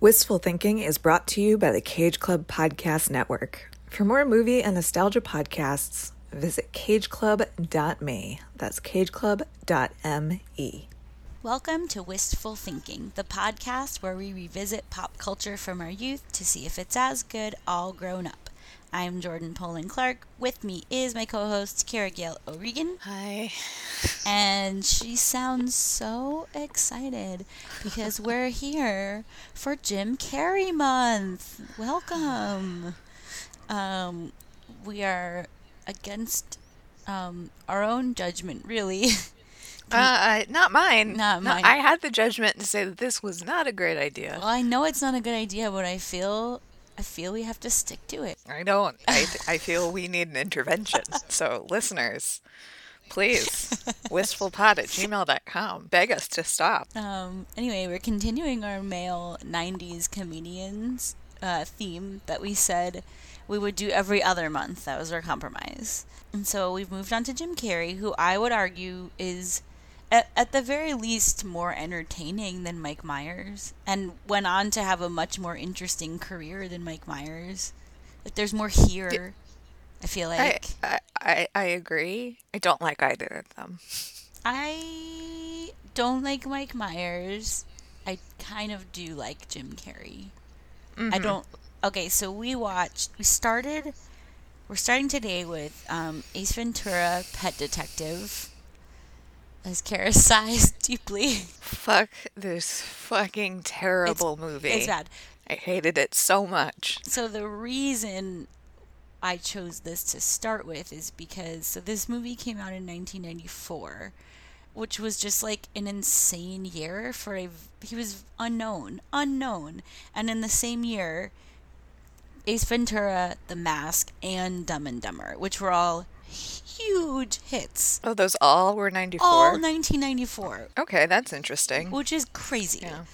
Wistful Thinking is brought to you by the Cage Club Podcast Network. For more movie and nostalgia podcasts, visit cageclub.me. That's cageclub.me. Welcome to Wistful Thinking, the podcast where we revisit pop culture from our youth to see if it's as good all grown up. I'm Jordan Poland Clark. With me is my co host, Kara Gale O'Regan. Hi. And she sounds so excited because we're here for Jim Carrey Month. Welcome. Um, we are against um, our own judgment, really. Uh, not mine. Not No, mine. I had the judgment to say that this was not a great idea. well, I know it's not a good idea, but I feel I feel we have to stick to it. I don't. I, I feel we need an intervention. So, listeners, please, wistfulpod at gmail.com. Beg us to stop. Um, anyway, we're continuing our male 90s comedians uh, theme that we said we would do every other month. That was our compromise. And so we've moved on to Jim Carrey, who I would argue is, at, at the very least, more entertaining than Mike Myers, and went on to have a much more interesting career than Mike Myers. Like, there's more here, I feel like. I, I, I agree. I don't like either of them. I don't like Mike Myers. I kind of do like Jim Carrey. I don't. Okay, so we watched. We started. We're starting today with um, Ace Ventura: Pet Detective. As Kara sighs deeply. Fuck this fucking terrible movie. It's bad. I hated it so much. So the reason I chose this to start with is because so this movie came out in 1994, which was just like an insane year for a he was unknown, unknown, and in the same year, Ace Ventura, The Mask, and Dumb and Dumber, which were all huge hits, Oh, those all were 94? all 1994, okay, that's interesting. which is crazy. Yeah.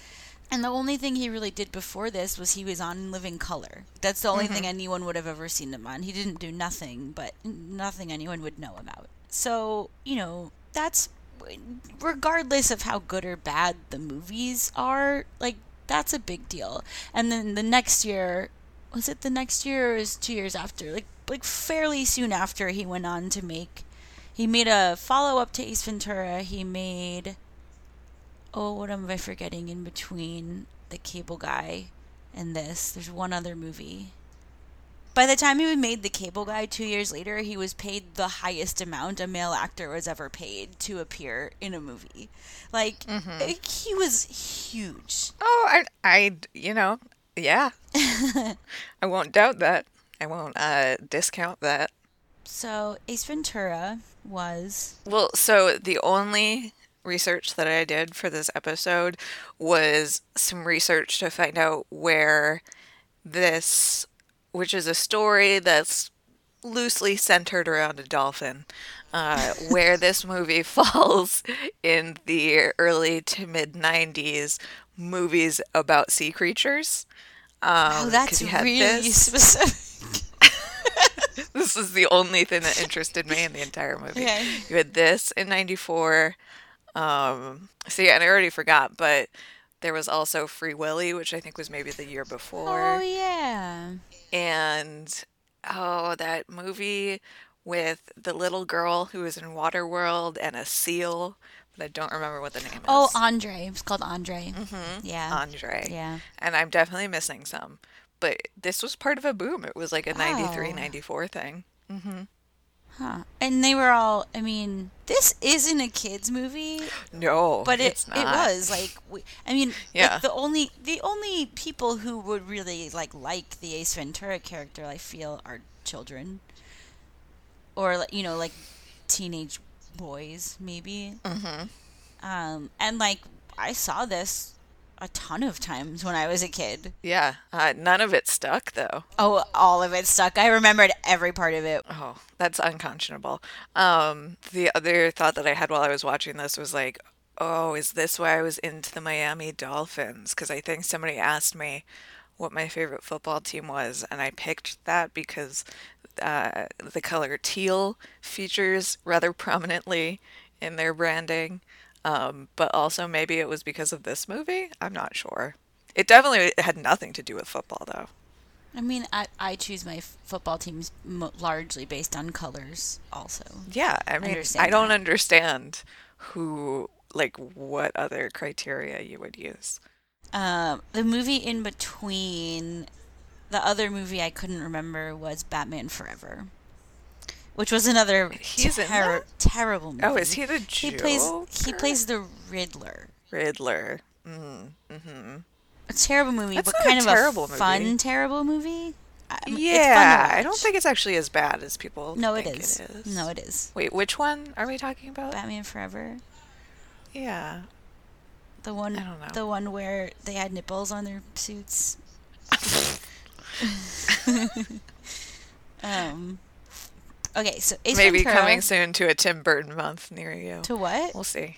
And the only thing he really did before this was he was on Living Color. That's the only Mm-hmm. thing anyone would have ever seen him on. He didn't do nothing, but nothing anyone would know about. So, you know, that's regardless of how good or bad the movies are, like that's a big deal. And then the next year, was it the next year or was it 2 years after? Like like fairly soon after he went on to make he made a follow-up to Ace Ventura. He made oh, what am I forgetting in between the cable guy and this? There's one other movie. By the time he made the cable guy two years later, he was paid the highest amount a male actor was ever paid to appear in a movie. Like, like, he was huge. Oh, I, I, you know, yeah. I won't doubt that. I won't uh, discount that. So, Ace Ventura was. Well, so the only research that I did for this episode was some research to find out where this, which is a story that's loosely centered around a dolphin, uh, where this movie falls in the early to mid 90s movies about sea creatures. Um, Oh, that's really this. specific. this is the only thing that interested me in the entire movie. Okay. You had this in '94. Um, see, and I already forgot, but there was also Free Willy, which I think was maybe the year before, Oh, yeah. and oh, that movie with the little girl who was in Waterworld and a seal, but I don't remember what the name is. Oh, Andre. It's called Andre. Mm-hmm. Yeah. Andre. Yeah. And I'm definitely missing some. But this was part of a boom. It was like a 93, Oh. 94 thing. Huh. And they were all. I mean, this isn't a kids movie, No, but it it's not. it was like. We, I mean, like, Yeah. the only the only people who would really like like the Ace Ventura character, I feel, are children, or you know, like teenage boys, maybe. Mm-hmm. Um, and like I saw this a ton of times when I was a kid. Yeah, uh, none of it stuck though. Oh, all of it stuck. I remembered every part of it. Oh, that's unconscionable. Um, the other thought that I had while I was watching this was like, oh, is this why I was into the Miami Dolphins? Because I think somebody asked me what my favorite football team was, and I picked that because uh, the color teal features rather prominently in their branding. Um, but also maybe it was because of this movie. I'm not sure. It definitely had nothing to do with football, though. I mean, I, I choose my football teams mo- largely based on colors, also. Yeah, I mean, Understand I don't that. understand who, like, what other criteria you would use. Um, the movie in between, the other movie I couldn't remember was Batman Forever, which was another He's in terrible movie. Oh, is he the He plays he plays the Riddler. Riddler. Mm, hmm A terrible movie, That's but kind of a movie. fun terrible movie. Yeah, I don't think it's actually as bad as people No, it is. it is. No, it is. Wait, which one are we talking about? Batman Forever. yeah. The one, I don't know. the one where they had nipples on their suits. um. Okay, so Ace Maybe Ventura- coming soon to a Tim Burton month near you. to what? We'll see.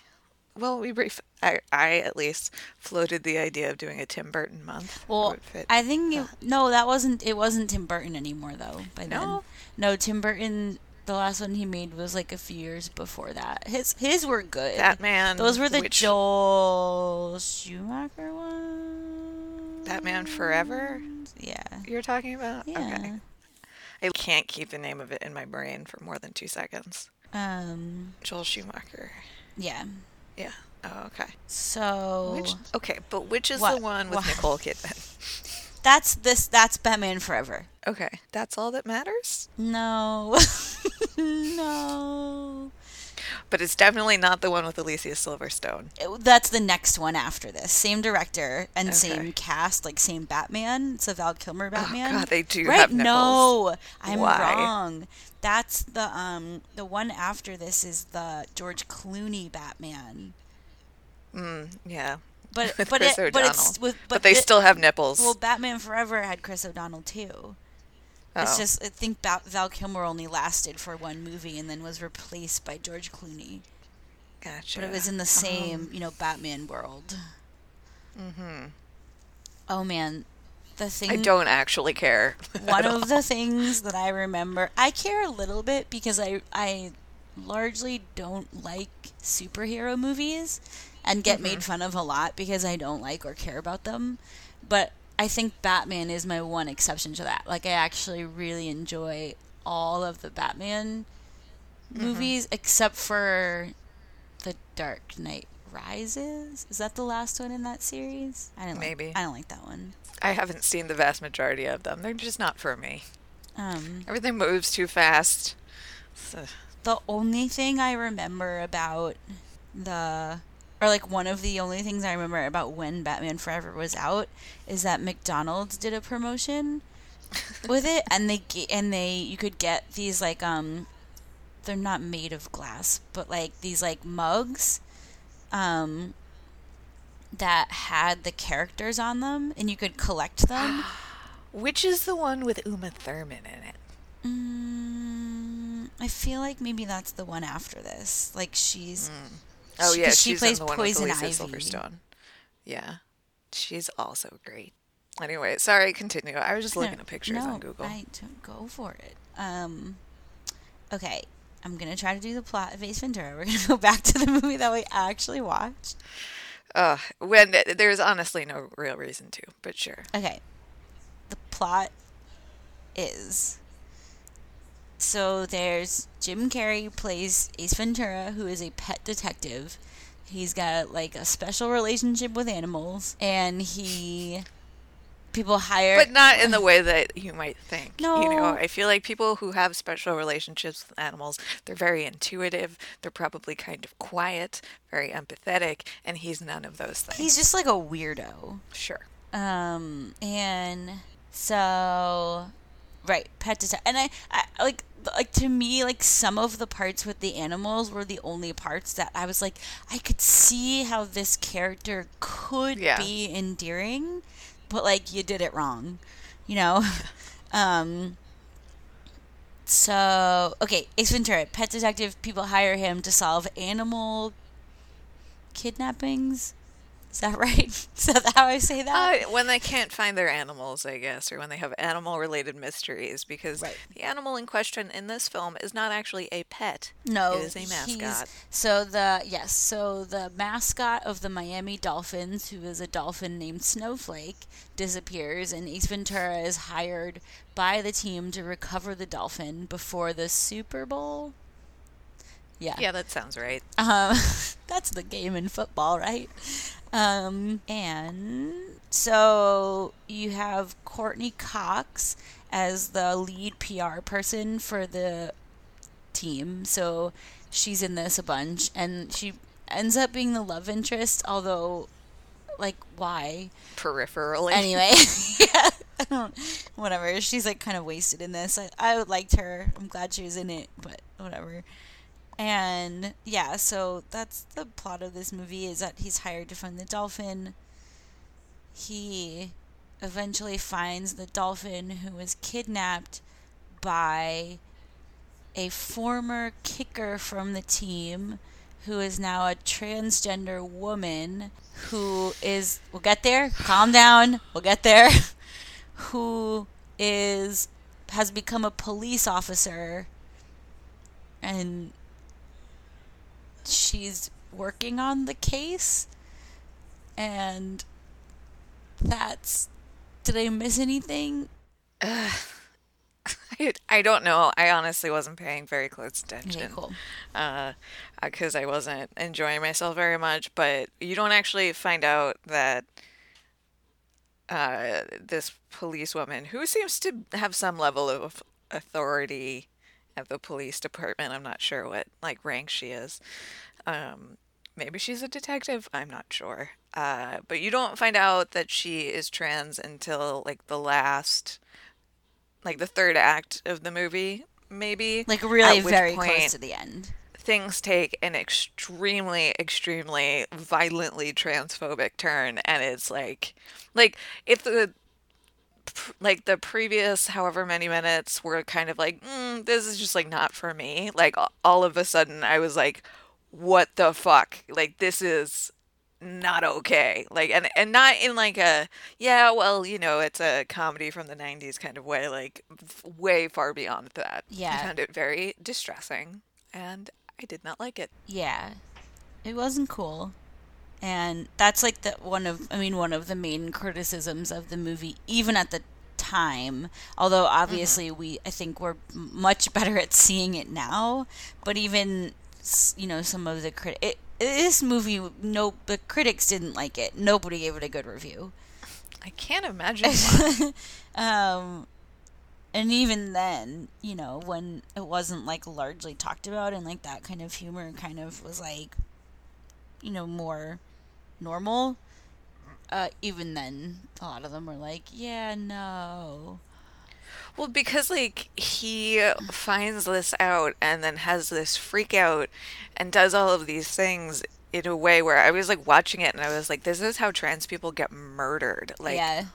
Well, we brief. I, I at least floated the idea of doing a Tim Burton month. Well. I think it, no, that wasn't. It wasn't Tim Burton anymore though. By then, No? no, Tim Burton. The last one he made was like a few years before that. His his were good. Batman. Those were the which- Joel Schumacher ones. Batman Forever. Yeah. You're talking about? Yeah. Okay. I can't keep the name of it in my brain for more than two seconds. Um. Joel Schumacher. Yeah. Yeah. Oh, okay. So Which, okay, but which is the one with what- Nicole Kidman? that's this. That's Batman Forever. Okay, that's all that matters. No. no. But it's definitely not the one with Alicia Silverstone. It- that's the next one after this. Same director and Okay. same cast, like same Batman. It's a Val Kilmer Batman. Oh God, they do right? have nipples. No, I'm Why? wrong. That's the um the one after this is the George Clooney Batman. Mm, yeah. But but Chris it, but it's with But, but, they it- still have nipples. well Batman Forever had Chris O'Donnell too. It's Oh. just I think Ba- Val Kilmer only lasted for one movie and then was replaced by George Clooney. gotcha. But it was in the same, Um, you know, Batman world. Mm-hmm. Oh man, the thing. I don't actually care. one of all. the things that I remember, I care a little bit because I I largely don't like superhero movies and get made fun of a lot because I don't like or care about them. But I think Batman is my one exception to that. Like I actually really enjoy all of the Batman movies except for The Dark Knight Rises. Is that the last one in that series? I don't Maybe. Like, I don't like that one. I haven't seen the vast majority of them. They're just not for me. Um, Everything moves too fast. So- the only thing I remember about the or like one of the only things I remember about when Batman Forever was out is that McDonald's did a promotion with it and they and they you could get these like um they're not made of glass but like these like mugs um that had the characters on them and you could collect them. Which is the one with Uma Thurman in it? mm, I feel like maybe that's the one after this. Like she's Oh She- yeah, she plays in the one Poison Ivy. Silverstone. Yeah, she's also great. Anyway, sorry, continue. I was just looking No, at pictures no, on Google. I don't go for it. Um, okay, I'm gonna try to do the plot of Ace Ventura. We're gonna go back to the movie that we actually watched. Uh, when there's honestly no real reason to, but sure. Okay, the plot is so there's Jim Carrey plays Ace Ventura, who is a pet detective. He's got like a special relationship with animals, and he people hire But not in the way that you might think. No, You know, I feel like people who have special relationships with animals, they're very intuitive. They're probably kind of quiet, very empathetic, and he's none of those things. he's just like a weirdo. sure. Um, and so, right, pet detective, and I, I like, like to me, like some of the parts with the animals were the only parts that I was like, I could see how this character could Yeah. be endearing, but like you did it wrong, you know. um. So okay, Ace Ventura, pet detective. People hire him to solve animal kidnappings. Is that right? Is that how I say that? Uh, when they can't find their animals, I guess, or when they have animal related mysteries, because Right. the animal in question in this film is not actually a pet. No, It is a mascot. So the yes, so the mascot of the Miami Dolphins, who is a dolphin named Snowflake, disappears, and Ace Ventura is hired by the team to recover the dolphin before the Super Bowl. Yeah, Yeah, that sounds right. um, that's the game in football, right? Um, and so you have Courteney Cox as the lead PR person for the team. So she's in this a bunch, and she ends up being the love interest, although, like, why? Peripherally. Anyway, yeah, I don't, whatever. She's like kind of wasted in this. I, I liked her. I'm glad she was in it, but whatever. And yeah, so that's the plot of this movie is that he's hired to find the dolphin. He eventually finds the dolphin who was kidnapped by a former kicker from the team who is now a transgender woman who is we'll get there calm down we'll get there who is has become a police officer and she's working on the case and that's did i miss anything I, I don't know. I honestly wasn't paying very close attention. okay cool because I wasn't enjoying myself very much. But you don't actually find out that uh, this policewoman, who seems to have some level of authority at the police department, I'm not sure what like rank she is. Um, maybe she's a detective. I'm not sure. Uh, but you don't find out that she is trans until like the last, like the third act of the movie, maybe. like really very point- close to the end things take an extremely extremely violently transphobic turn and it's like like if the like the previous however many minutes were kind of like mm, this is just like not for me. Like all of a sudden i was like what the fuck? Like this is not okay. Like and and not in like a yeah well you know it's a comedy from the 90s kind of way like f- way far beyond that. Yeah. i found it very distressing and i did not like it. Yeah. It wasn't cool and that's like the one of i mean one of the main criticisms of the movie even at the time. Although obviously we i think we're much better at seeing it now. But even you know some of the crit this movie no the critics didn't like it. Nobody gave it a good review. I can't imagine um and even then you know when it wasn't like largely talked about and like that kind of humor kind of was like you know more normal uh even then a lot of them were like yeah no Well, because like he finds this out and then has this freak out and does all of these things in a way where I was like watching it and I was like, this is how trans people get murdered, like yeah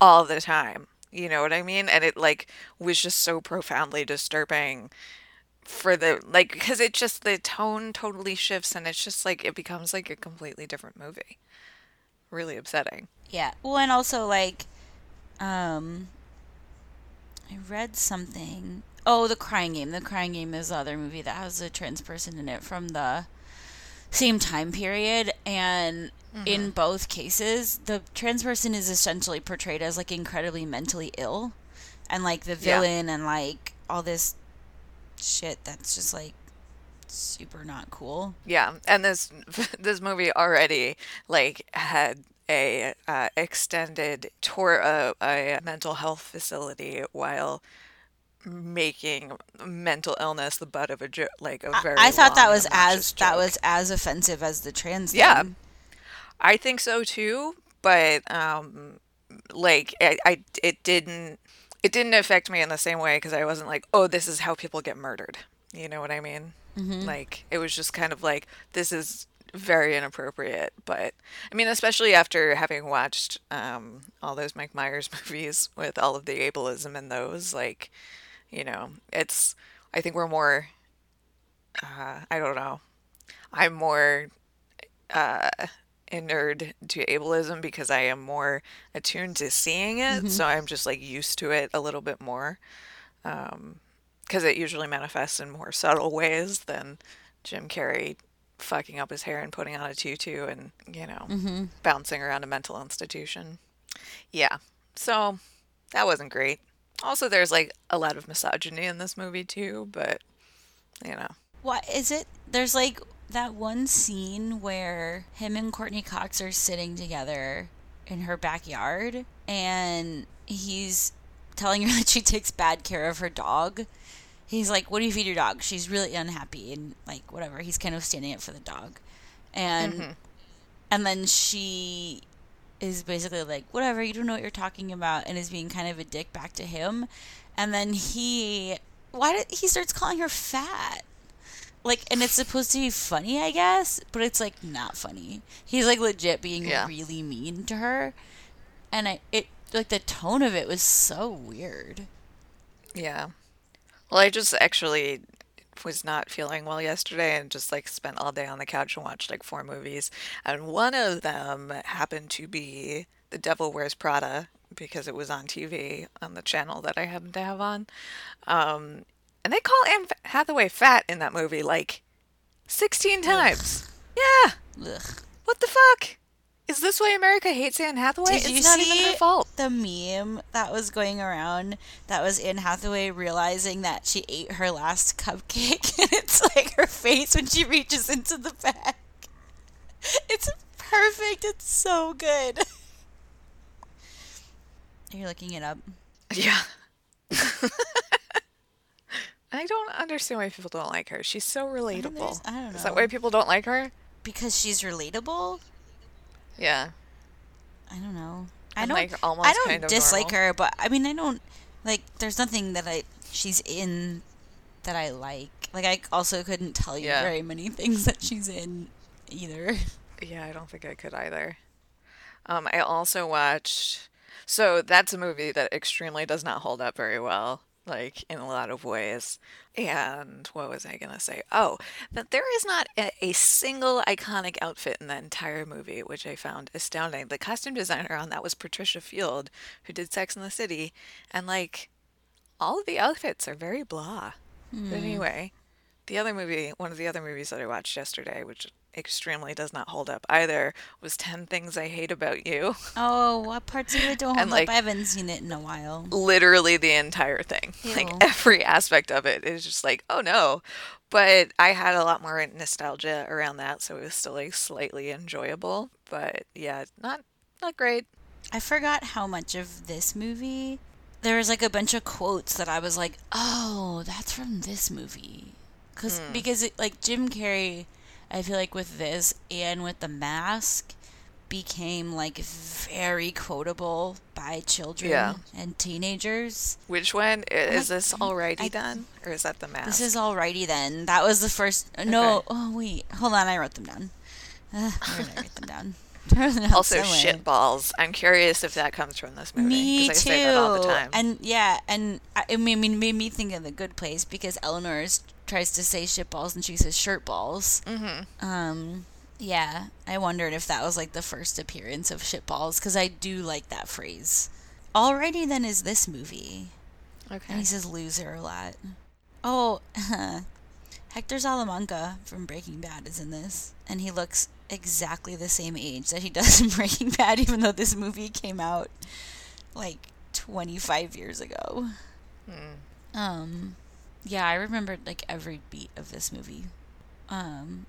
all the time. You know what I mean? And it like was just so profoundly disturbing for the like because it just the tone totally shifts and it's just like it becomes like a completely different movie. Really upsetting. yeah well and also like um i read something oh the crying game the crying game is the other movie that has a trans person in it from the same time period and in both cases the trans person is essentially portrayed as like incredibly mentally ill and like the Yeah. villain and like all this shit that's just like super not cool Yeah, and this this movie already like had a uh, extended tour of a mental health facility while making mental illness the butt of a jo- like a very. i thought that was as obnoxious that was as offensive as the trans Yeah. thing. I think so too, but um, like I, I it didn't it didn't affect me in the same way because I wasn't like, oh, this is how people get murdered. You know what I mean? Like it was just kind of like this is very inappropriate. But I mean, especially after having watched um, all those Mike Myers movies with all of the ableism in those, like you know, it's I think we're more. Uh, I don't know. I'm more inured to ableism because I am more attuned to seeing it. Mm-hmm. So I'm just like used to it a little bit more. Um, because it usually manifests in more subtle ways than Jim Carrey fucking up his hair and putting on a tutu and, you know, mm-hmm. bouncing around a mental institution. Yeah. So that wasn't great. Also, there's like a lot of misogyny in this movie too, but, you know. What is it? There's like that one scene where him and Courteney Cox are sitting together in her backyard and he's telling her that she takes bad care of her dog. He's like, What do you feed your dog? She's really unhappy and like whatever. He's kind of standing up for the dog. And mm-hmm. and then she is basically like, Whatever, you don't know what you're talking about and is being kind of a dick back to him. And then he why did he starts calling her fat? Like and it's supposed to be funny i guess but it's like not funny he's like legit being Yeah. really mean to her and i it like the tone of it was so weird Yeah. Well, I just actually was not feeling well yesterday and just like spent all day on the couch and watched like four movies. And one of them happened to be The Devil Wears Prada because it was on TV on the channel that I happened to have on. Um, and they call Anne Hathaway fat in that movie like 16 times. Yeah. Ugh. What the fuck? Is this why America hates Anne Hathaway? Did it's not even her fault. the meme that was going around that was Anne Hathaway realizing that she ate her last cupcake and it's like her face when she reaches into the bag. It's perfect. It's so good. You're looking it up. Yeah. I don't understand why people don't like her. She's so relatable. there's- I don't know. Is that why people don't like her? because she's relatable. Yeah. I don't know. I And, don't. like, almost I don't kind of dislike normal. her, but I mean, I don't like. There's nothing that I she's in that I like. Like, I also couldn't tell you Yeah. very many things that she's in either. Yeah, I don't think I could either. Um, I also watched. So that's a movie that extremely does not hold up very well, like in a lot of ways. And what was I gonna say? Oh, that there is not a, a single iconic outfit in the entire movie, which I found astounding. The costume designer on that was Patricia Field, who did Sex in the City, and like all of the outfits are very blah. Hmm. But anyway, the other movie, one of the other movies that I watched yesterday, which extremely does not hold up either, was 10 Things I Hate About You. Oh, what parts of it don't hold like- up? I haven't seen it in a while. Literally the entire thing. Like every aspect of it is just like, oh no. But I had a lot more nostalgia around that, so it was still like slightly enjoyable. But yeah, not not great. I forgot how much of this movie. There was like a bunch of quotes that I was like, "Oh, that's from this movie," because Hmm. because it, like Jim Carrey, I feel like with this and with The Mask, became like very quotable by children Yeah. and teenagers. Which one? Is this already I- done? Or is that the mask? This is alrighty then. That was the first. No, oh wait, hold on. I wrote them down. Uh, where did I write them down? I also somewhere. shit balls. I'm curious if that comes from this movie. Me 'cause too. Say that all the time. And yeah, and I, I mean, it made me think of the good place because Eleanor is, tries to say shit balls and she says shirt balls. Mm-hmm. Um, yeah, I wondered if that was like the first appearance of shit balls because I do like that phrase. Alrighty, then is this movie, and okay. he says loser a lot. Oh, Hector Salamanca from Breaking Bad is in this, and he looks exactly the same age that he does in Breaking Bad, even though this movie came out like 25 years ago. Um, yeah, I remembered like every beat of this movie. Um,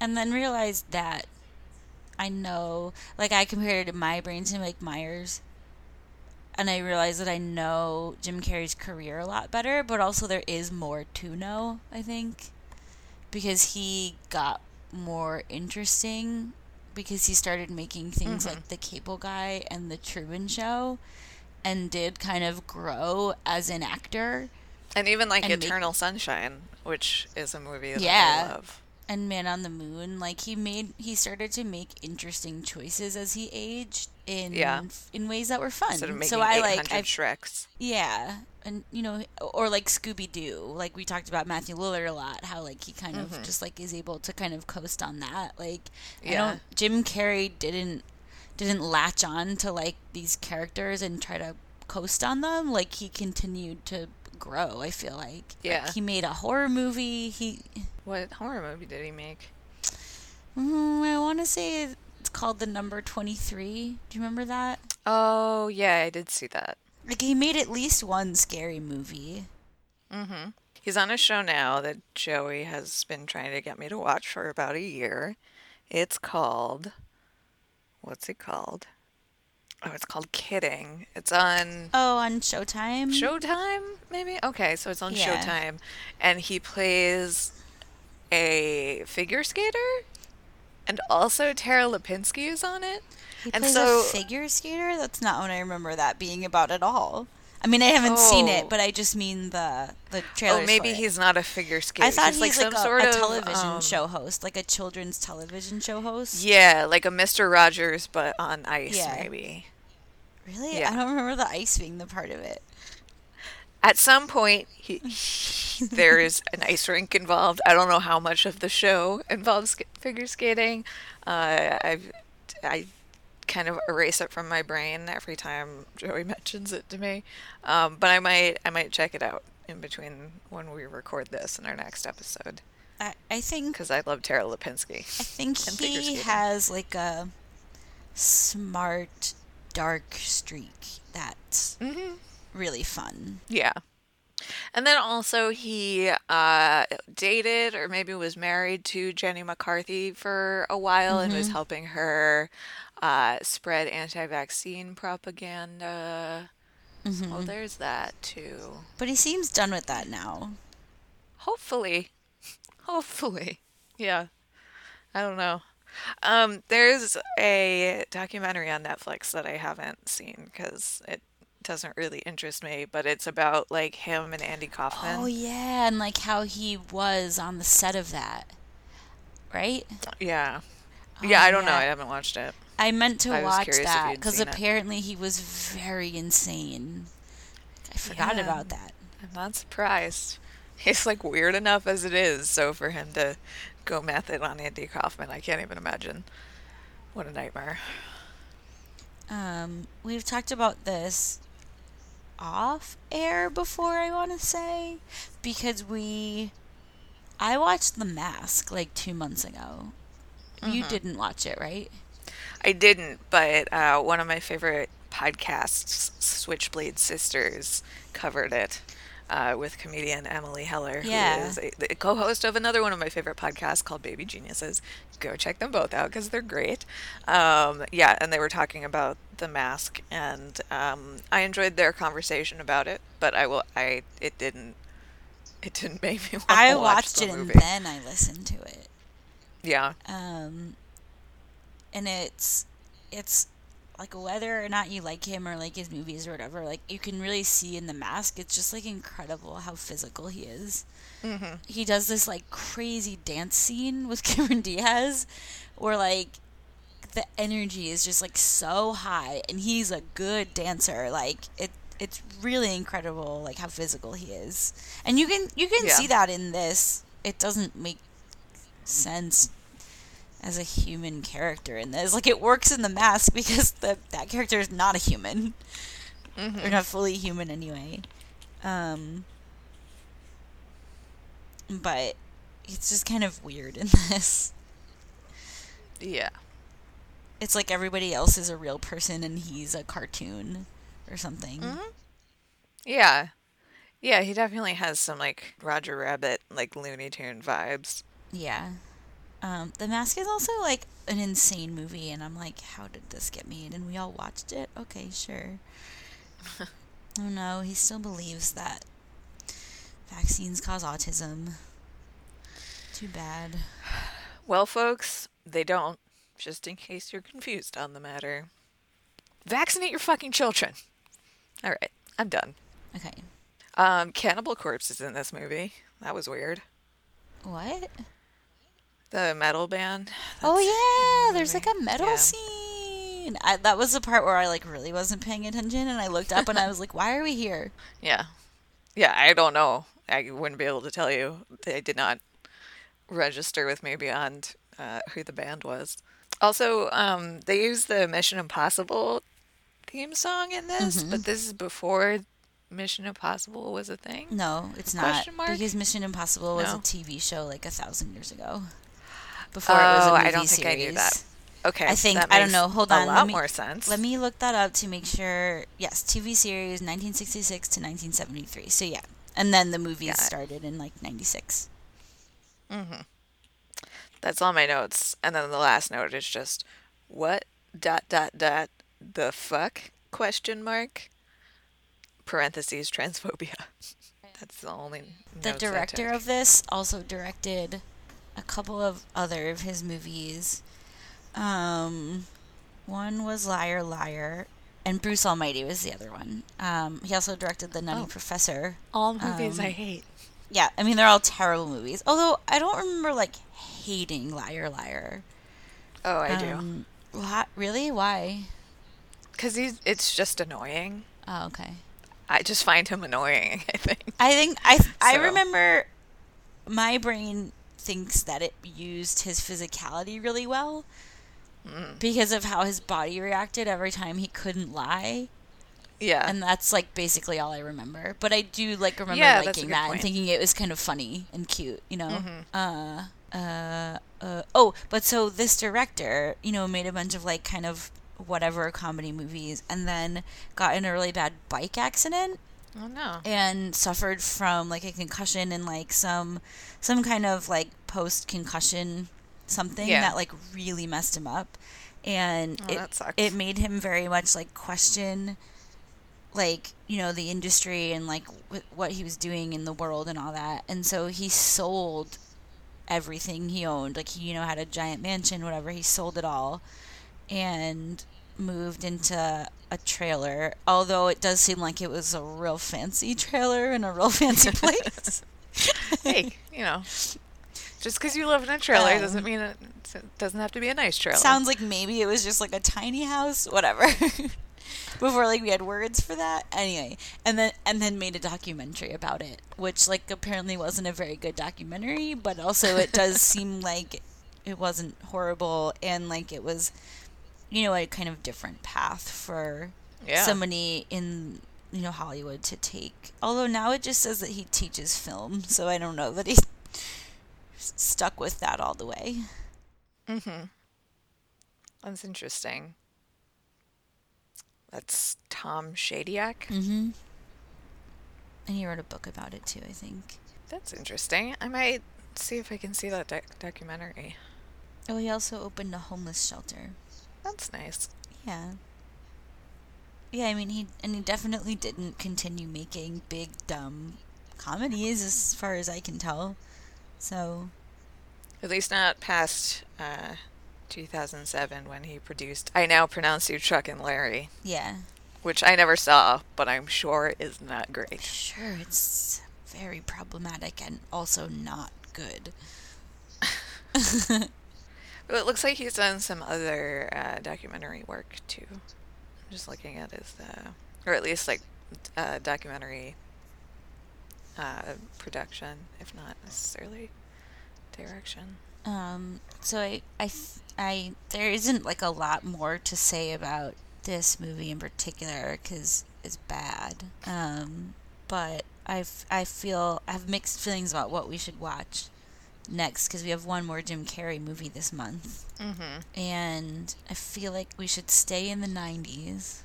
and then realized that I know, like, I compared my brain to Mike Myers, and I realized that I know Jim Carrey's career a lot better, but also there is more to know, I think, because he got more interesting because he started making things like The Cable Guy and The Truman Show and did kind of grow as an actor. And even like and make- Eternal Sunshine, which is a movie that Yeah. I love. and Man on the Moon, like he made he started to make interesting choices as he aged in Yeah. in ways that were fun. Of so I like I've Shreks. yeah, and you know, or like Scooby Doo, like we talked about Matthew Lillard a lot, how like he kind of mm-hmm. just like is able to kind of coast on that. Like, I Yeah. don't. Jim Carrey didn't didn't latch on to like these characters and try to coast on them. Like he continued to grow. I feel like. Like, Yeah. he made a horror movie. He, What horror movie did he make? mm, I want to say it's called The Number Twenty Three. Do you remember that? Oh, yeah, I did see that. Like he made at least one scary movie. Mm-hmm. He's on a show now that Joey has been trying to get me to watch for about a year. It's called. What's it called? Oh, it's called Kidding. It's on Oh, on Showtime. Showtime, maybe? Okay, so it's on Yeah. Showtime. And he plays a figure skater. And also Tara Lipinski is on it. He and plays so a figure skater. That's not what I remember that being about at all. I mean, I haven't seen it, Oh. but I just mean the the trailer. Oh, maybe he's not a figure skater. I thought he's, he's like, some a, sort a of television um, show host, like a children's television show host. Yeah, like a Mr. Rogers, but on ice, Yeah. maybe. Really? Yeah. I don't remember the ice being the part of it. At some point, he, there is an ice rink involved. I don't know how much of the show involves sk- figure skating. Uh, I've, I kind of erase it from my brain every time Joey mentions it to me. Um, but I might, I might check it out in between when we record this and our next episode I, I think because I love Tara Lipinski. I think he has like a smart, dark streak that's Mm-hmm. really fun. Yeah. And then also he uh, dated or maybe was married to Jenny McCarthy for a while and was helping her uh, spread anti-vaccine propaganda. Oh, there's that too. But he seems done with that now. Hopefully. Hopefully. Yeah. I don't know. Um, there's a documentary on Netflix that I haven't seen because it doesn't really interest me, but it's about like him and Andy Kaufman. Oh yeah, and like how he was on the set of that, right? Yeah. Oh, yeah, I don't know. I haven't watched it. I meant to I watch that because seen it. apparently he was very insane. I forgot Yeah. about that. I'm not surprised. He's like weird enough as it is, so for him to go method on Andy Kaufman, I can't even imagine. What a nightmare. Um, we've talked about this off air before, I want to say, because we. I watched The Mask like two months ago. You Mm-hmm. didn't watch it, right? I didn't, but uh, one of my favorite podcasts, Switchblade Sisters, covered it uh, with comedian Emily Heller, Yeah. who is a, the co-host of another one of my favorite podcasts called Baby Geniuses. Go check them both out because they're great. Um, yeah, and they were talking about the mask, and um, I enjoyed their conversation about it. But I will, I it didn't, it didn't make me want I to watch watched it movie. and then I listened to it. yeah, um and it's it's like whether or not you like him or like his movies or whatever like you can really see in the mask. It's just like incredible how physical he is. Mm-hmm. he does this like crazy dance scene with cameron diaz where like the energy is just like so high and he's a good dancer. Like it it's really incredible like how physical he is. And you can you can Yeah. see that in this. It doesn't make sense as a human character in this like it works in the mask because the that character is not a human or not fully human anyway um but it's just kind of weird in this yeah. it's like everybody else is a real person and he's a cartoon or something. Yeah. Yeah, he definitely has some like Roger Rabbit, like Looney Tune vibes. Yeah. Um, the Mask is also like an insane movie, and I'm like, how did this get made? And we all watched it. Okay, sure. oh no, he still believes that vaccines cause autism. Too bad. Well, folks, they don't. Just in case you're confused on the matter. Vaccinate your fucking children. All right, I'm done. Okay. Um, Cannibal Corpse is in this movie. That was weird. What? The metal band. oh yeah, the there's like a metal Yeah. scene. I, that was the part where I like really wasn't paying attention, and I looked up and I was like, "Why are we here?" Yeah. Yeah, I don't know. I wouldn't be able to tell you. They did not register with me beyond uh, who the band was. Also, um, they used the Mission Impossible theme song in this, Mm-hmm. but this is before Mission Impossible was a thing. No, it's not because Mission Impossible was No. a TV show like a thousand years ago. Before it was a Oh, movie I don't think series. I knew that. Okay, I think I don't know. Hold a on, lot let me, more sense. Let me look that up to make sure. Yes, TV series 1966 to 1973. So yeah, and then the movies it. started in like 96. Mhm. That's all my notes, and then the last note is just what dot dot dot the fuck question mark parentheses transphobia. That's the only. The director of this also directed a couple of other of his movies. Um, one was Liar Liar, and Bruce Almighty was the other one. Um, he also directed The Nutty Oh. Professor. all movies I um, hate. Yeah, I mean they're all terrible movies. Although I don't remember like hating Liar Liar. Oh, I do. Um, why, really? Why? Because he's it's just annoying. Oh, okay. I just find him annoying. I think. I think I I So- remember my brain thinks that it used his physicality really well Mm. because of how his body reacted every time he couldn't lie, Yeah. and that's like basically all I remember. But I do like remember Yeah, liking that and thinking it was kind of funny and cute, you know. Mm-hmm. Uh, uh, uh, oh, but so this director, you know, made a bunch of like kind of whatever comedy movies, and then got in a really bad bike accident oh no. and suffered from like a concussion and like some some kind of like post concussion something Yeah. that like really messed him up and Oh, it that sucks. it made him very much like question like you know the industry and like wh- what he was doing in the world and all that and so he sold everything he owned like he you know had a giant mansion whatever he sold it all and moved into a trailer although it does seem like it was a real fancy trailer in a real fancy place. Hey, you know, just because you live in a trailer Um, doesn't mean it, it doesn't have to be a nice trailer. sounds like maybe it was just like a tiny house whatever. Before like we had words for that. Anyway and then and then made a documentary about it which like apparently wasn't a very good documentary but also it does seem like it wasn't horrible and like it was you know a kind of different path for yeah. somebody in you know Hollywood to take. Although now it just says that he teaches film, so I don't know that he's stuck with that all the way. Mm-hmm. That's interesting. That's Tom Shadyac. Mm-hmm. And he wrote a book about it too, I think. That's interesting. I might see if I can see that doc- documentary. Oh, he also opened a homeless shelter. That's nice. Yeah. Yeah, I mean he and he definitely didn't continue making big dumb comedies as far as I can tell. So, At least not past uh, 2007 when he produced I Now Pronounce You Chuck and Larry, yeah. which I never saw, but I'm sure is not great. Sure, it's very problematic and also not good. It looks like he's done some other uh, documentary work too. I'm just looking at his, uh, or at least like uh, documentary uh, production, if not necessarily direction. Um, so I, I, I, there isn't like a lot more to say about this movie in particular because it's bad. Um, but I've I feel I have mixed feelings about what we should watch next because we have one more Jim Carrey movie this month, Mm-hmm. and I feel like we should stay in the '90s.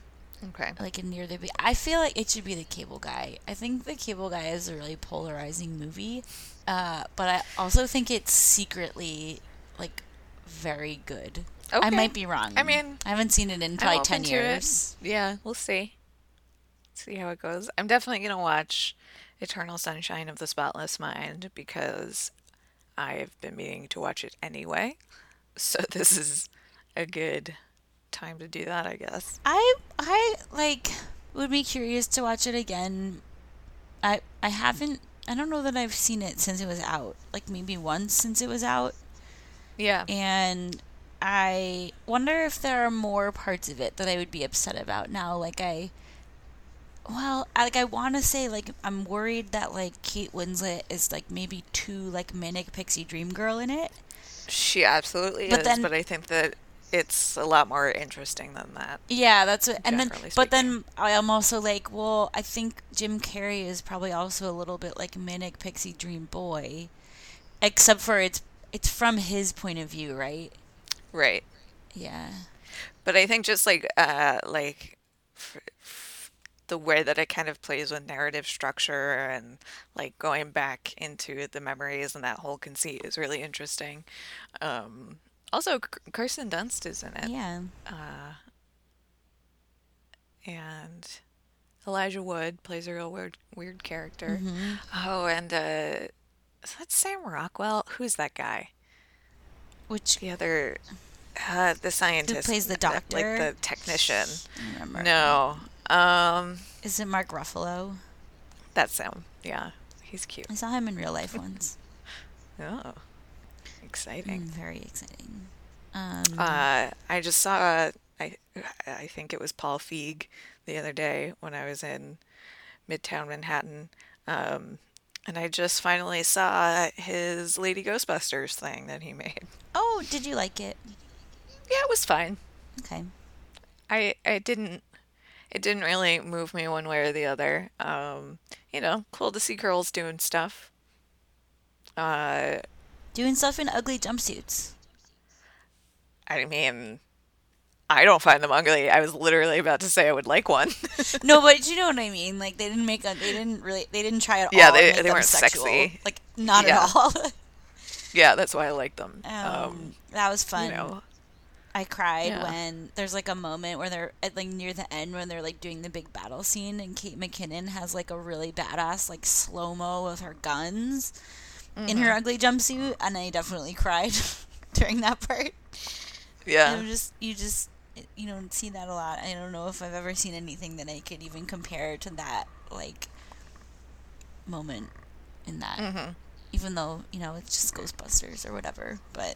Okay. like in near the be- I feel like it should be the Cable Guy. I think the Cable Guy is a really polarizing movie, uh, but I also think it's secretly like very good. I might be wrong. I mean, I haven't seen it in probably ten to it. years. Yeah, we'll see. See how it goes. I'm definitely gonna watch Eternal Sunshine of the Spotless Mind because I've been meaning to watch it anyway. So this is a good time to do that, I guess. I I like would be curious to watch it again. I I haven't. I don't know that I've seen it since it was out. Like maybe once since it was out. Yeah. and I wonder if there are more parts of it that I would be upset about now. Like I, well, I- like I want to say like I'm worried that like Kate Winslet is like maybe too like manic pixie dream girl in it. She absolutely But is, then- but I think that it's a lot more interesting than that. Yeah, that's what. And then, Generally but then I am also like, well, I think Jim Carrey is probably also a little bit like manic pixie dream boy, except for it's it's from his point of view, right? Right. Yeah. But I think just like uh like the way that it kind of plays with narrative structure and like going back into the memories and that whole conceit is really interesting. Um also Kirsten Dunst is in it Yeah. and Elijah Wood plays a real weird weird character. Mm-hmm. Oh, and uh is that Sam Rockwell? Who's that guy? Which The other uh the scientist who plays the that- like the technician. I. No. Um Is it Mark Ruffalo? That's him. Yeah, he's cute. I saw him in real life once. Oh, Mm, exciting. very exciting. Um, Uh, I just saw. I I think it was Paul Feig the other day when I was in Midtown Manhattan, um, and I just finally saw his Lady Ghostbusters thing that he made. oh, did you like it? Yeah, it was fine. Okay. I I didn't. It didn't really move me one way or the other. Um, you know, cool to see girls doing stuff. Uh, Doing stuff in ugly jumpsuits. I mean, I don't find them ugly. I was literally about to say I would like one. no, but you know what I mean. Like they didn't make a, they didn't really, they didn't try at Yeah, all. to they- make they them weren't sexual. sexy. Like not Yeah. at all. yeah, that's why I like them. um, Um, that was fun. you know, I cried Yeah. when there's like a moment where they're at like near the end when they're like doing the big battle scene and Kate McKinnon has like a really badass like slow mo with her guns in Mm-hmm. her ugly jumpsuit, and I definitely cried during that part. yeah, I'm just you just you don't see that a lot. I don't know if I've ever seen anything that I could even compare to that like moment in that. Mhm. Even though you know it's just Ghostbusters or whatever, but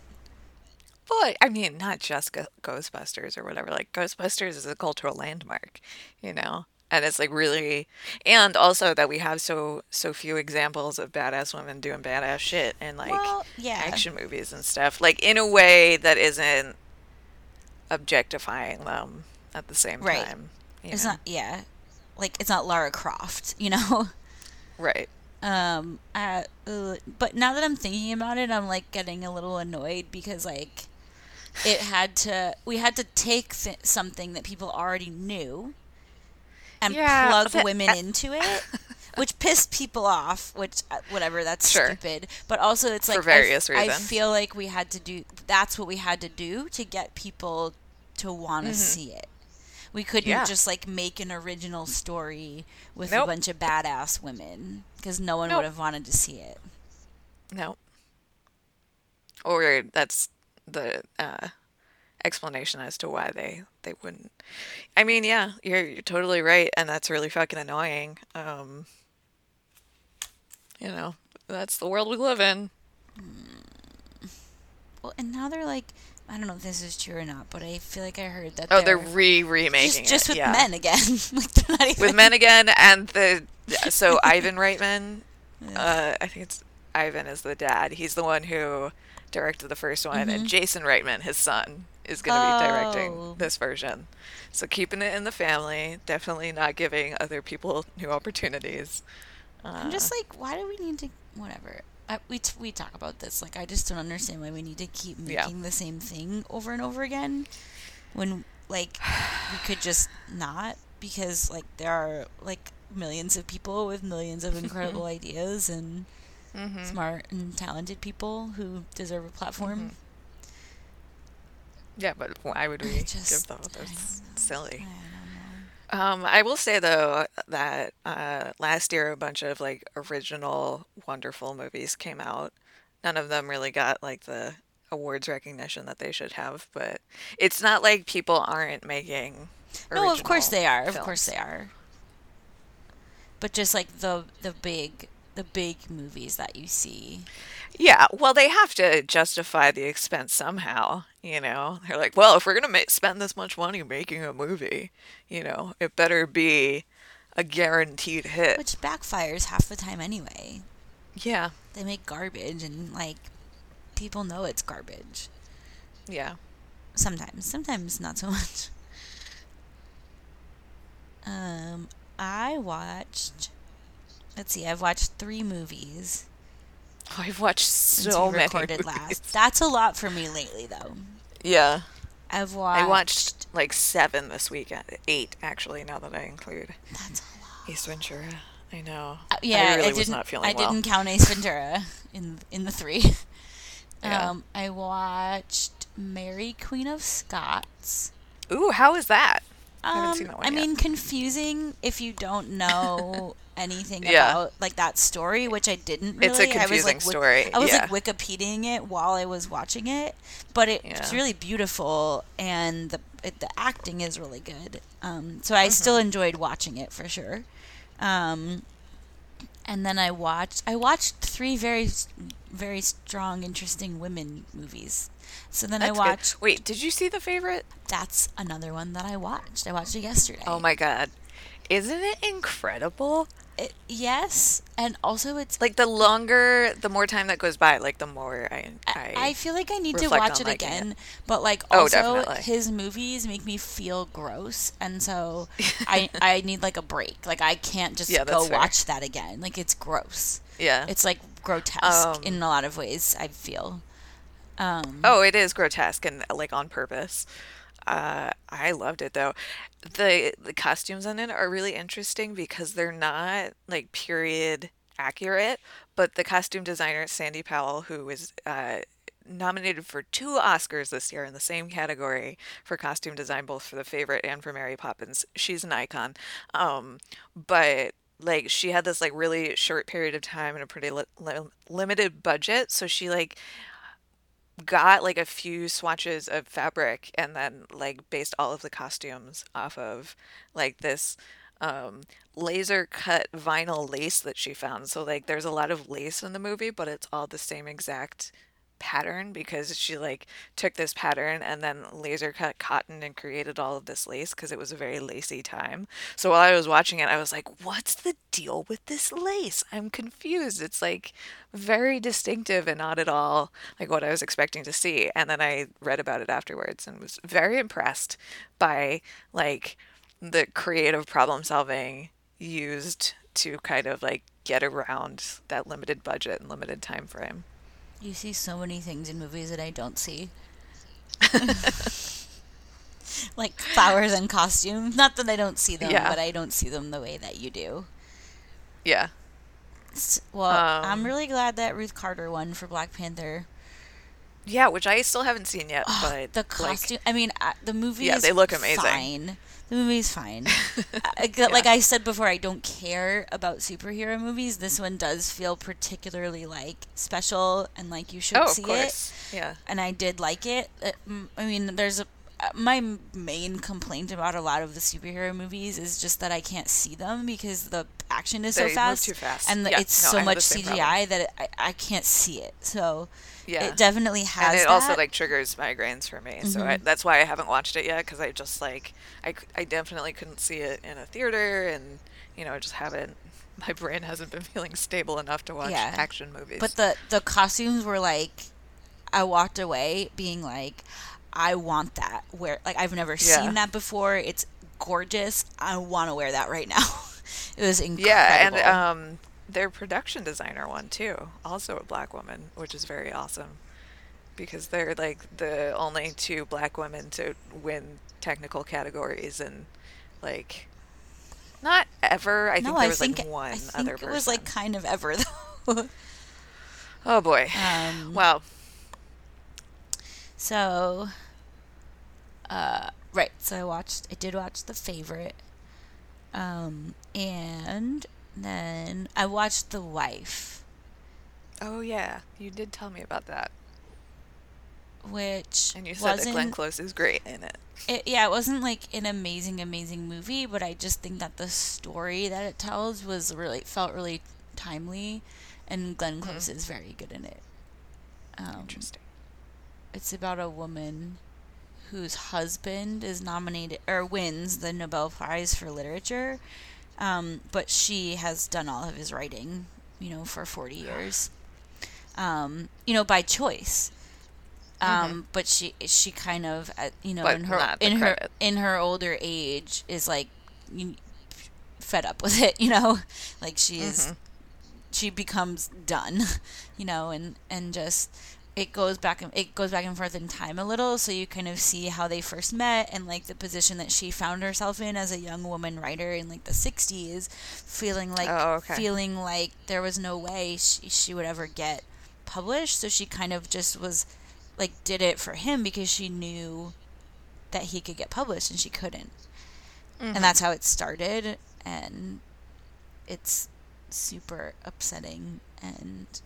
Well, I mean, not just Ghostbusters or whatever. Like Ghostbusters is a cultural landmark, you know, and it's like really, and also that we have so so few examples of badass women doing badass shit in like well, yeah, action movies and stuff, like in a way that isn't objectifying them at the same Right. time. it's know? not yeah, like it's not Lara Croft, you know. right. Um, uh, but now that I'm thinking about it, I'm like getting a little annoyed because like it had to we had to take th- something that people already knew and Yeah, plug women into it, which pissed people off. Which uh, whatever, that's Sure. stupid. But also, it's like For various I, reasons. feel like we had to do that's what we had to do to get people to want to see it. We couldn't Mm-hmm. Yeah. just like make an original story with a bunch of badass women because no one Nope. would have wanted to see it. No. Or that's the uh, explanation as to why they they wouldn't. I mean, yeah, you're you're totally right, and that's really fucking annoying. Um, you know, that's the world we live in. Well, and now they're like, I don't know if this is true or not, but I feel like I heard that Oh, they're they're re remaking just, just it. with yeah. men again. like they're not even with men again, and the so Ivan Reitman. Uh, I think it's Ivan is the dad. He's the one who directed the first one, and mm-hmm. Jason Reitman, his son, is going to be Oh. directing this version. So keeping it in the family, definitely not giving other people new opportunities. I'm just uh, like, why do we need to? Whatever. I, we t- we talk about this. Like, I just don't understand why we need to keep Yeah. making the same thing over and over again, when like we could just not because like there are like millions of people with millions of incredible ideas and Mm-hmm. smart and talented people who deserve a platform. Yeah, but why would we just- give them? That's silly. I. Um, I will say though that uh, last year a bunch of like original wonderful movies came out. None of them really got like the awards recognition that they should have, but it's not like people aren't making. No, of course they are. Of course they are. But just like the the big the big movies that you see. Yeah, well, they have to justify the expense somehow. You know, they're like, well, if we're gonna spend this much money making a movie, you know, it better be a guaranteed hit. Which backfires half the time anyway. yeah, They make garbage and like people know it's garbage. yeah. Sometimes. Sometimes not so much. Um I watched let's see, I've watched three movies I've watched so many recorded movies. last. That's a lot for me lately though. Yeah, I've watched I watched like seven this weekend. Eight actually, now that I include That's a lot. Ace Ventura. I know. Uh, yeah, I really was didn't. not feeling I well. didn't count Ace Ventura in in the three. Yeah. Um, I watched Mary Queen of Scots. Ooh, how is that? I Um, seen that one I mean, confusing if you don't know anything Yeah. about like that story, which I didn't. Really. It's a I was, confusing like, wik- story, I was yeah. like Wikipediaing it while I was watching it, but it, it's really beautiful and the it, the acting is really good. Um, so Mm-hmm. I still enjoyed watching it for sure. Um, and then I watched I watched three very very strong, interesting women movies. So then That's I good. watched. Wait, did you see the favorite? That's another one that I watched. I watched it yesterday. Oh my god. Isn't it incredible? It, yes, and also it's Like the longer, the more time that goes by, like the more I I, I, feel like I need to watch it liking it. again, but like Oh, also definitely. his movies make me feel gross, and so I I need like a break. Like I can't just Yeah, go fair. watch that again. Like it's gross. yeah. It's like grotesque Um, in a lot of ways. I feel. Um, Oh, it is grotesque and like on purpose. Uh, I loved it though. The the costumes in it are really interesting because they're not like period accurate, but the costume designer Sandy Powell, who was uh, nominated for two Oscars this year in the same category for costume design, both for The Favorite and for Mary Poppins, she's an icon. Um, but like she had this like really short period of time and a pretty li- li- limited budget, so she like got like a few swatches of fabric and then like based all of the costumes off of like this um laser cut vinyl lace that she found. So like there's a lot of lace in the movie, but it's all the same exact pattern because she like took this pattern and then laser cut cotton and created all of this lace because it was a very lacy time. So while I was watching it, I was like, "What's the deal with this lace? I'm confused. It's like very distinctive and not at all like what I was expecting to see." And then I read about it afterwards and was very impressed by like the creative problem solving used to kind of like get around that limited budget and limited time frame. You see so many things in movies that I don't see. like flowers and costumes. Not that I don't see them, Yeah. but I don't see them the way that you do. Yeah. Well, Um, I'm really glad that Ruth Carter won for Black Panther. Yeah, which I still haven't seen yet, but The like, costume. I mean, uh, the movie. Yeah, is they look amazing. Fine. The movie's fine. I- Like I said before, I don't care about superhero movies. This one does feel particularly like special and like you should oh, see it. yeah, and I did like it. Uh, I mean, there's a uh, my main complaint about a lot of the superhero movies is just that I can't see them because the action is They so fast, fast. and the, Yeah, it's no, so much CGI that it, I, I can't see it. So yeah. it definitely has and it that. also like triggers migraines for me, so I, Mhm. that's why I haven't watched it yet because I just like I, I definitely couldn't see it in a theater, and you know I just haven't. My brain hasn't been feeling stable enough to watch Yeah. action movies. But the the costumes were like, I walked away being like, I want that. Where like I've never Yeah. seen that before. It's gorgeous. I want to wear that right now. it was incredible. yeah, and um, their production designer won too, also a black woman, which is very awesome because they're like the only two black women to win technical categories and like not ever. I think no, there I was think like one I think other it person. was like kind of ever though. oh boy, um, wow. So, uh, right. So I watched. I did watch the favorite, um, and then I watched the wife, Oh yeah, you did tell me about that, which and you said that. Glenn Close is great in it. it, yeah, it wasn't like an amazing, amazing movie, but I just think that the story that it tells was really felt really timely, and Glenn Close is very good in it. Um, Interesting. it's about a woman whose husband is nominated or wins the Nobel Prize for Literature, um, but she has done all of his writing, you know, for 40 years, um, you know, by choice. Um, But she she kind of uh, you know But in her in her credit. in her older age is like you, fed up with it, you know, like she is she becomes done, you know, and and just it goes back and it goes back and forth in time a little, so you kind of see how they first met and like the position that she found herself in as a young woman writer in like the '60s, feeling like Oh, okay. feeling like there was no way she she would ever get published, so she kind of just was like did it for him because she knew that he could get published and she couldn't and that's how it started and it's super upsetting and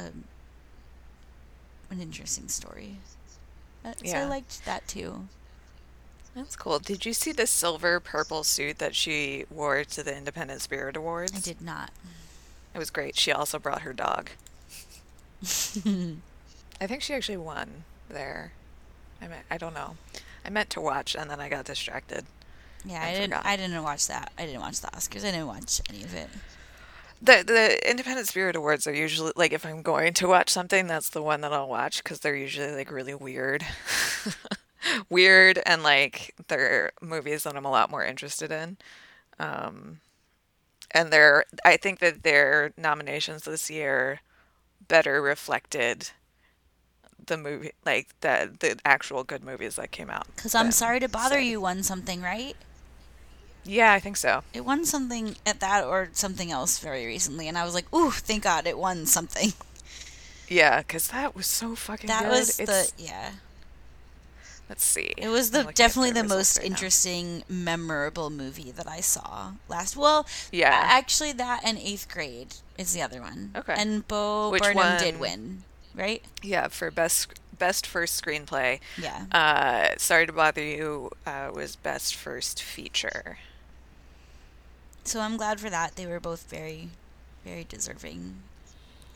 um, an interesting story Uh, so i liked that too That's cool. Did you see the silver purple suit that she wore to the Independent Spirit Awards? i did not It was great. She also brought her dog. I think she actually won there. I mean, I don't know. I meant to watch and then I got distracted. yeah I i, didn't i didn't watch that i didn't watch the oscars i didn't watch any of it The the Independent Spirit Awards are usually like if I'm going to watch something, that's the one that I'll watch because they're usually like really weird, weird, and like they're movies that I'm a lot more interested in. Um, and they're I think that their nominations this year better reflected the movie like the the actual good movies that came out. because i'm sorry to bother say- you won something right Yeah, I think so. it won something at that or something else very recently and i was like ooh thank god it won something Yeah, because that was so fucking that good. was the yeah let's see. It was the definitely the most right interesting, memorable movie that I saw last. Well, Yeah. actually, that and Eighth Grade is the other one. Okay. And Bo Which Burnham did win, right? Yeah, for best best first screenplay. Yeah. Uh, Sorry to bother you uh, was best first feature. So I'm glad for that. They were both very, very deserving.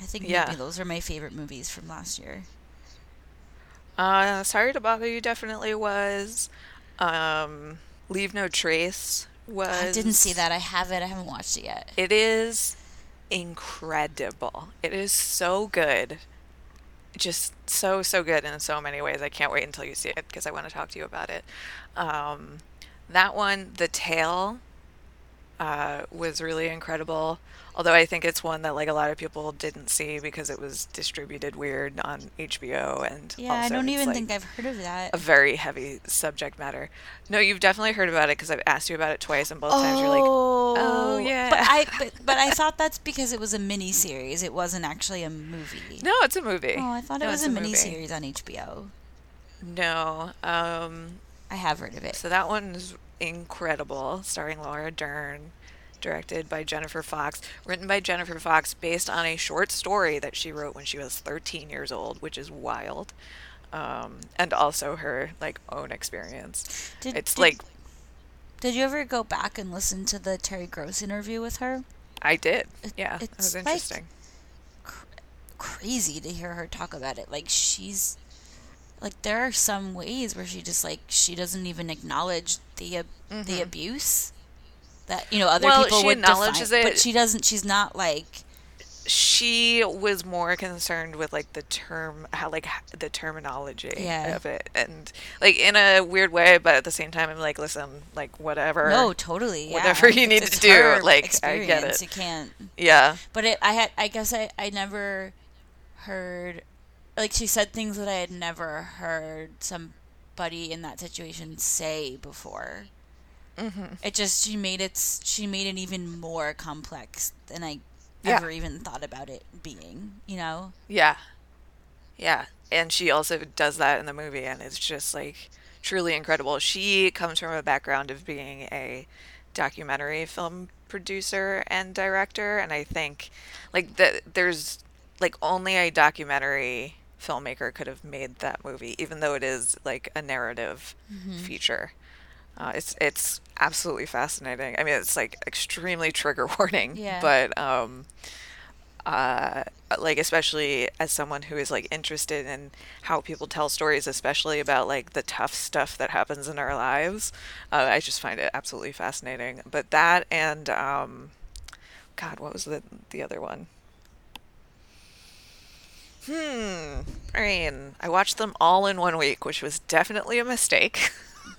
I think Yeah. maybe those are my favorite movies from last year. Uh, Sorry to bother you definitely was. Um, Leave no trace was. I didn't see that. I have it. I haven't watched it yet. It is incredible. It is so good. Just so so good in so many ways. I can't wait until you see it because I want to talk to you about it. Um, that one, The Tale, uh, was really incredible. Although I think it's one that like a lot of people didn't see because it was distributed weird on HBO and Yeah, I don't even like, think I've heard of that. a very heavy subject matter. No, you've definitely heard about it because I've asked you about it twice, and both times you're like, "Oh, yeah." But I but, but I thought that's because it was a mini series. It wasn't actually a movie. "No, it's a movie." Oh, I thought it was a, movie. mini series on HBO. No, um, I have heard of it. so that one's incredible, starring Laura Dern, directed by Jennifer Fox, written by Jennifer Fox, based on a short story that she wrote when she was 13 years old, which is wild. Um, and also her like own experience. Did, it's did- like Did you ever go back and listen to the Terry Gross interview with her? I did. It- Yeah, it's was like- interesting. Crazy to hear her talk about it. Like she's like there are some ways where she just like she doesn't even acknowledge the ab- the abuse that you know other Mm-hmm. Well, people she would acknowledges define, it. but she doesn't. She's not like she was more concerned with like the term how like the terminology Yeah. of it and like in a weird way but at the same time i'm like listen like whatever no, totally. Yeah. whatever you It's- need it's to do, like, I get it. You can't. yeah But it, I had, I guess I, I never heard, like she said things that I had never heard somebody in that situation say before. Mm-hmm. It just she made it, she made it even more complex than I Yeah. ever even thought about it being. You know? yeah yeah and she also does that in the movie and it's just like truly incredible she comes from a background of being a documentary film producer and director and i think like that there's like only a documentary filmmaker could have made that movie even though it is like a narrative feature Uh, it's it's absolutely fascinating. I mean, it's like extremely trigger warning, Yeah. but um, uh, like especially as someone who is like interested in how people tell stories, especially about like the tough stuff that happens in our lives, uh, I just find it absolutely fascinating. But that and um, God, what was the the other one? Hmm. I mean, I watched them all in one week, which was definitely a mistake.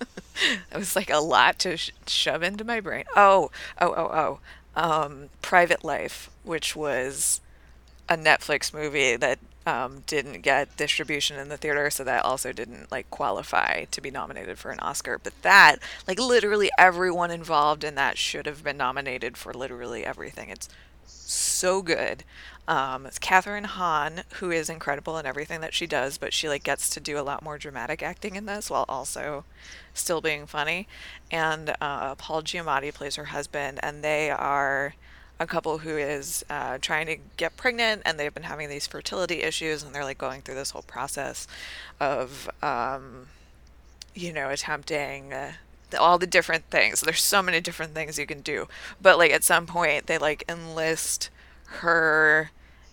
it was like a lot to sh- shove into my brain. Oh, oh, oh, oh. Um, Private Life, which was a Netflix movie that um, didn't get distribution in the theater, so that also didn't like qualify to be nominated for an Oscar. But that, like, literally everyone involved in that should have been nominated for literally everything. It's so good. Um, it's Kathryn Hahn, who is incredible in everything that she does, but she like gets to do a lot more dramatic acting in this while also still being funny. And uh, Paul Giamatti plays her husband, and they are a couple who is uh, trying to get pregnant, and they've been having these fertility issues, and they're like going through this whole process of um, you know, attempting uh, all the different things. There's so many different things you can do. But like at some point, they like enlist her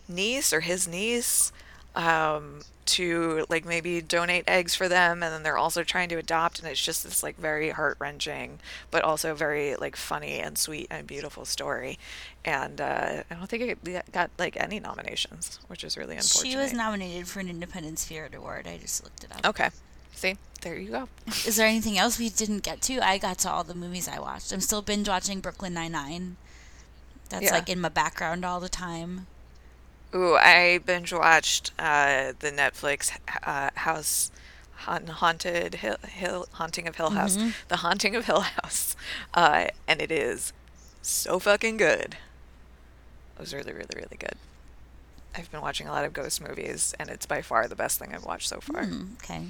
niece or his niece um, to like maybe donate eggs for them, and then they're also trying to adopt, and it's just this like very heart wrenching, but also very like funny and sweet and beautiful story. And uh, I don't think it got like any nominations, which is really unfortunate. She was nominated for an Independent Spirit Award. I just looked it up. Okay. See, there you go. Is there anything else we didn't get to? I got to all the movies I watched. I'm still binge watching Brooklyn Nine Nine. That's Yeah. like in my background all the time. Ooh, I binge watched uh, the Netflix uh, House Haun- Haunted Hill, Hill Haunting of Hill House, The Haunting of Hill House, uh, and it is so fucking good. It was really, really, really good. I've been watching a lot of ghost movies, and it's by far the best thing I've watched so far. Hmm, okay.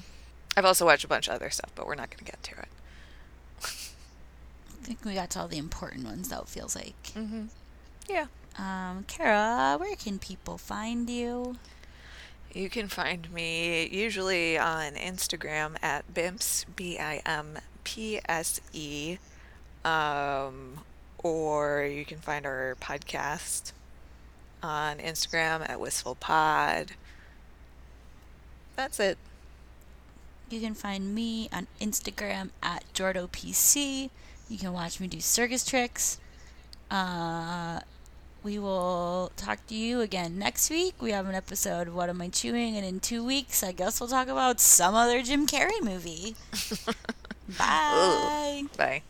I've also watched a bunch of other stuff, but we're not going to get to it. I think we got to all the important ones, though, it feels like. Yeah. Um, Kara, where can people find you? You can find me usually on Instagram at Bimps, B I M P S E. Um, or you can find our podcast on Instagram at Wistful Pod. That's it. You can find me on Instagram at JordoPC. You can watch me do circus tricks. Uh, we will talk to you again next week. We have an episode, What Am I Chewing? And in two weeks, I guess we'll talk about some other Jim Carrey movie. Bye. Bye.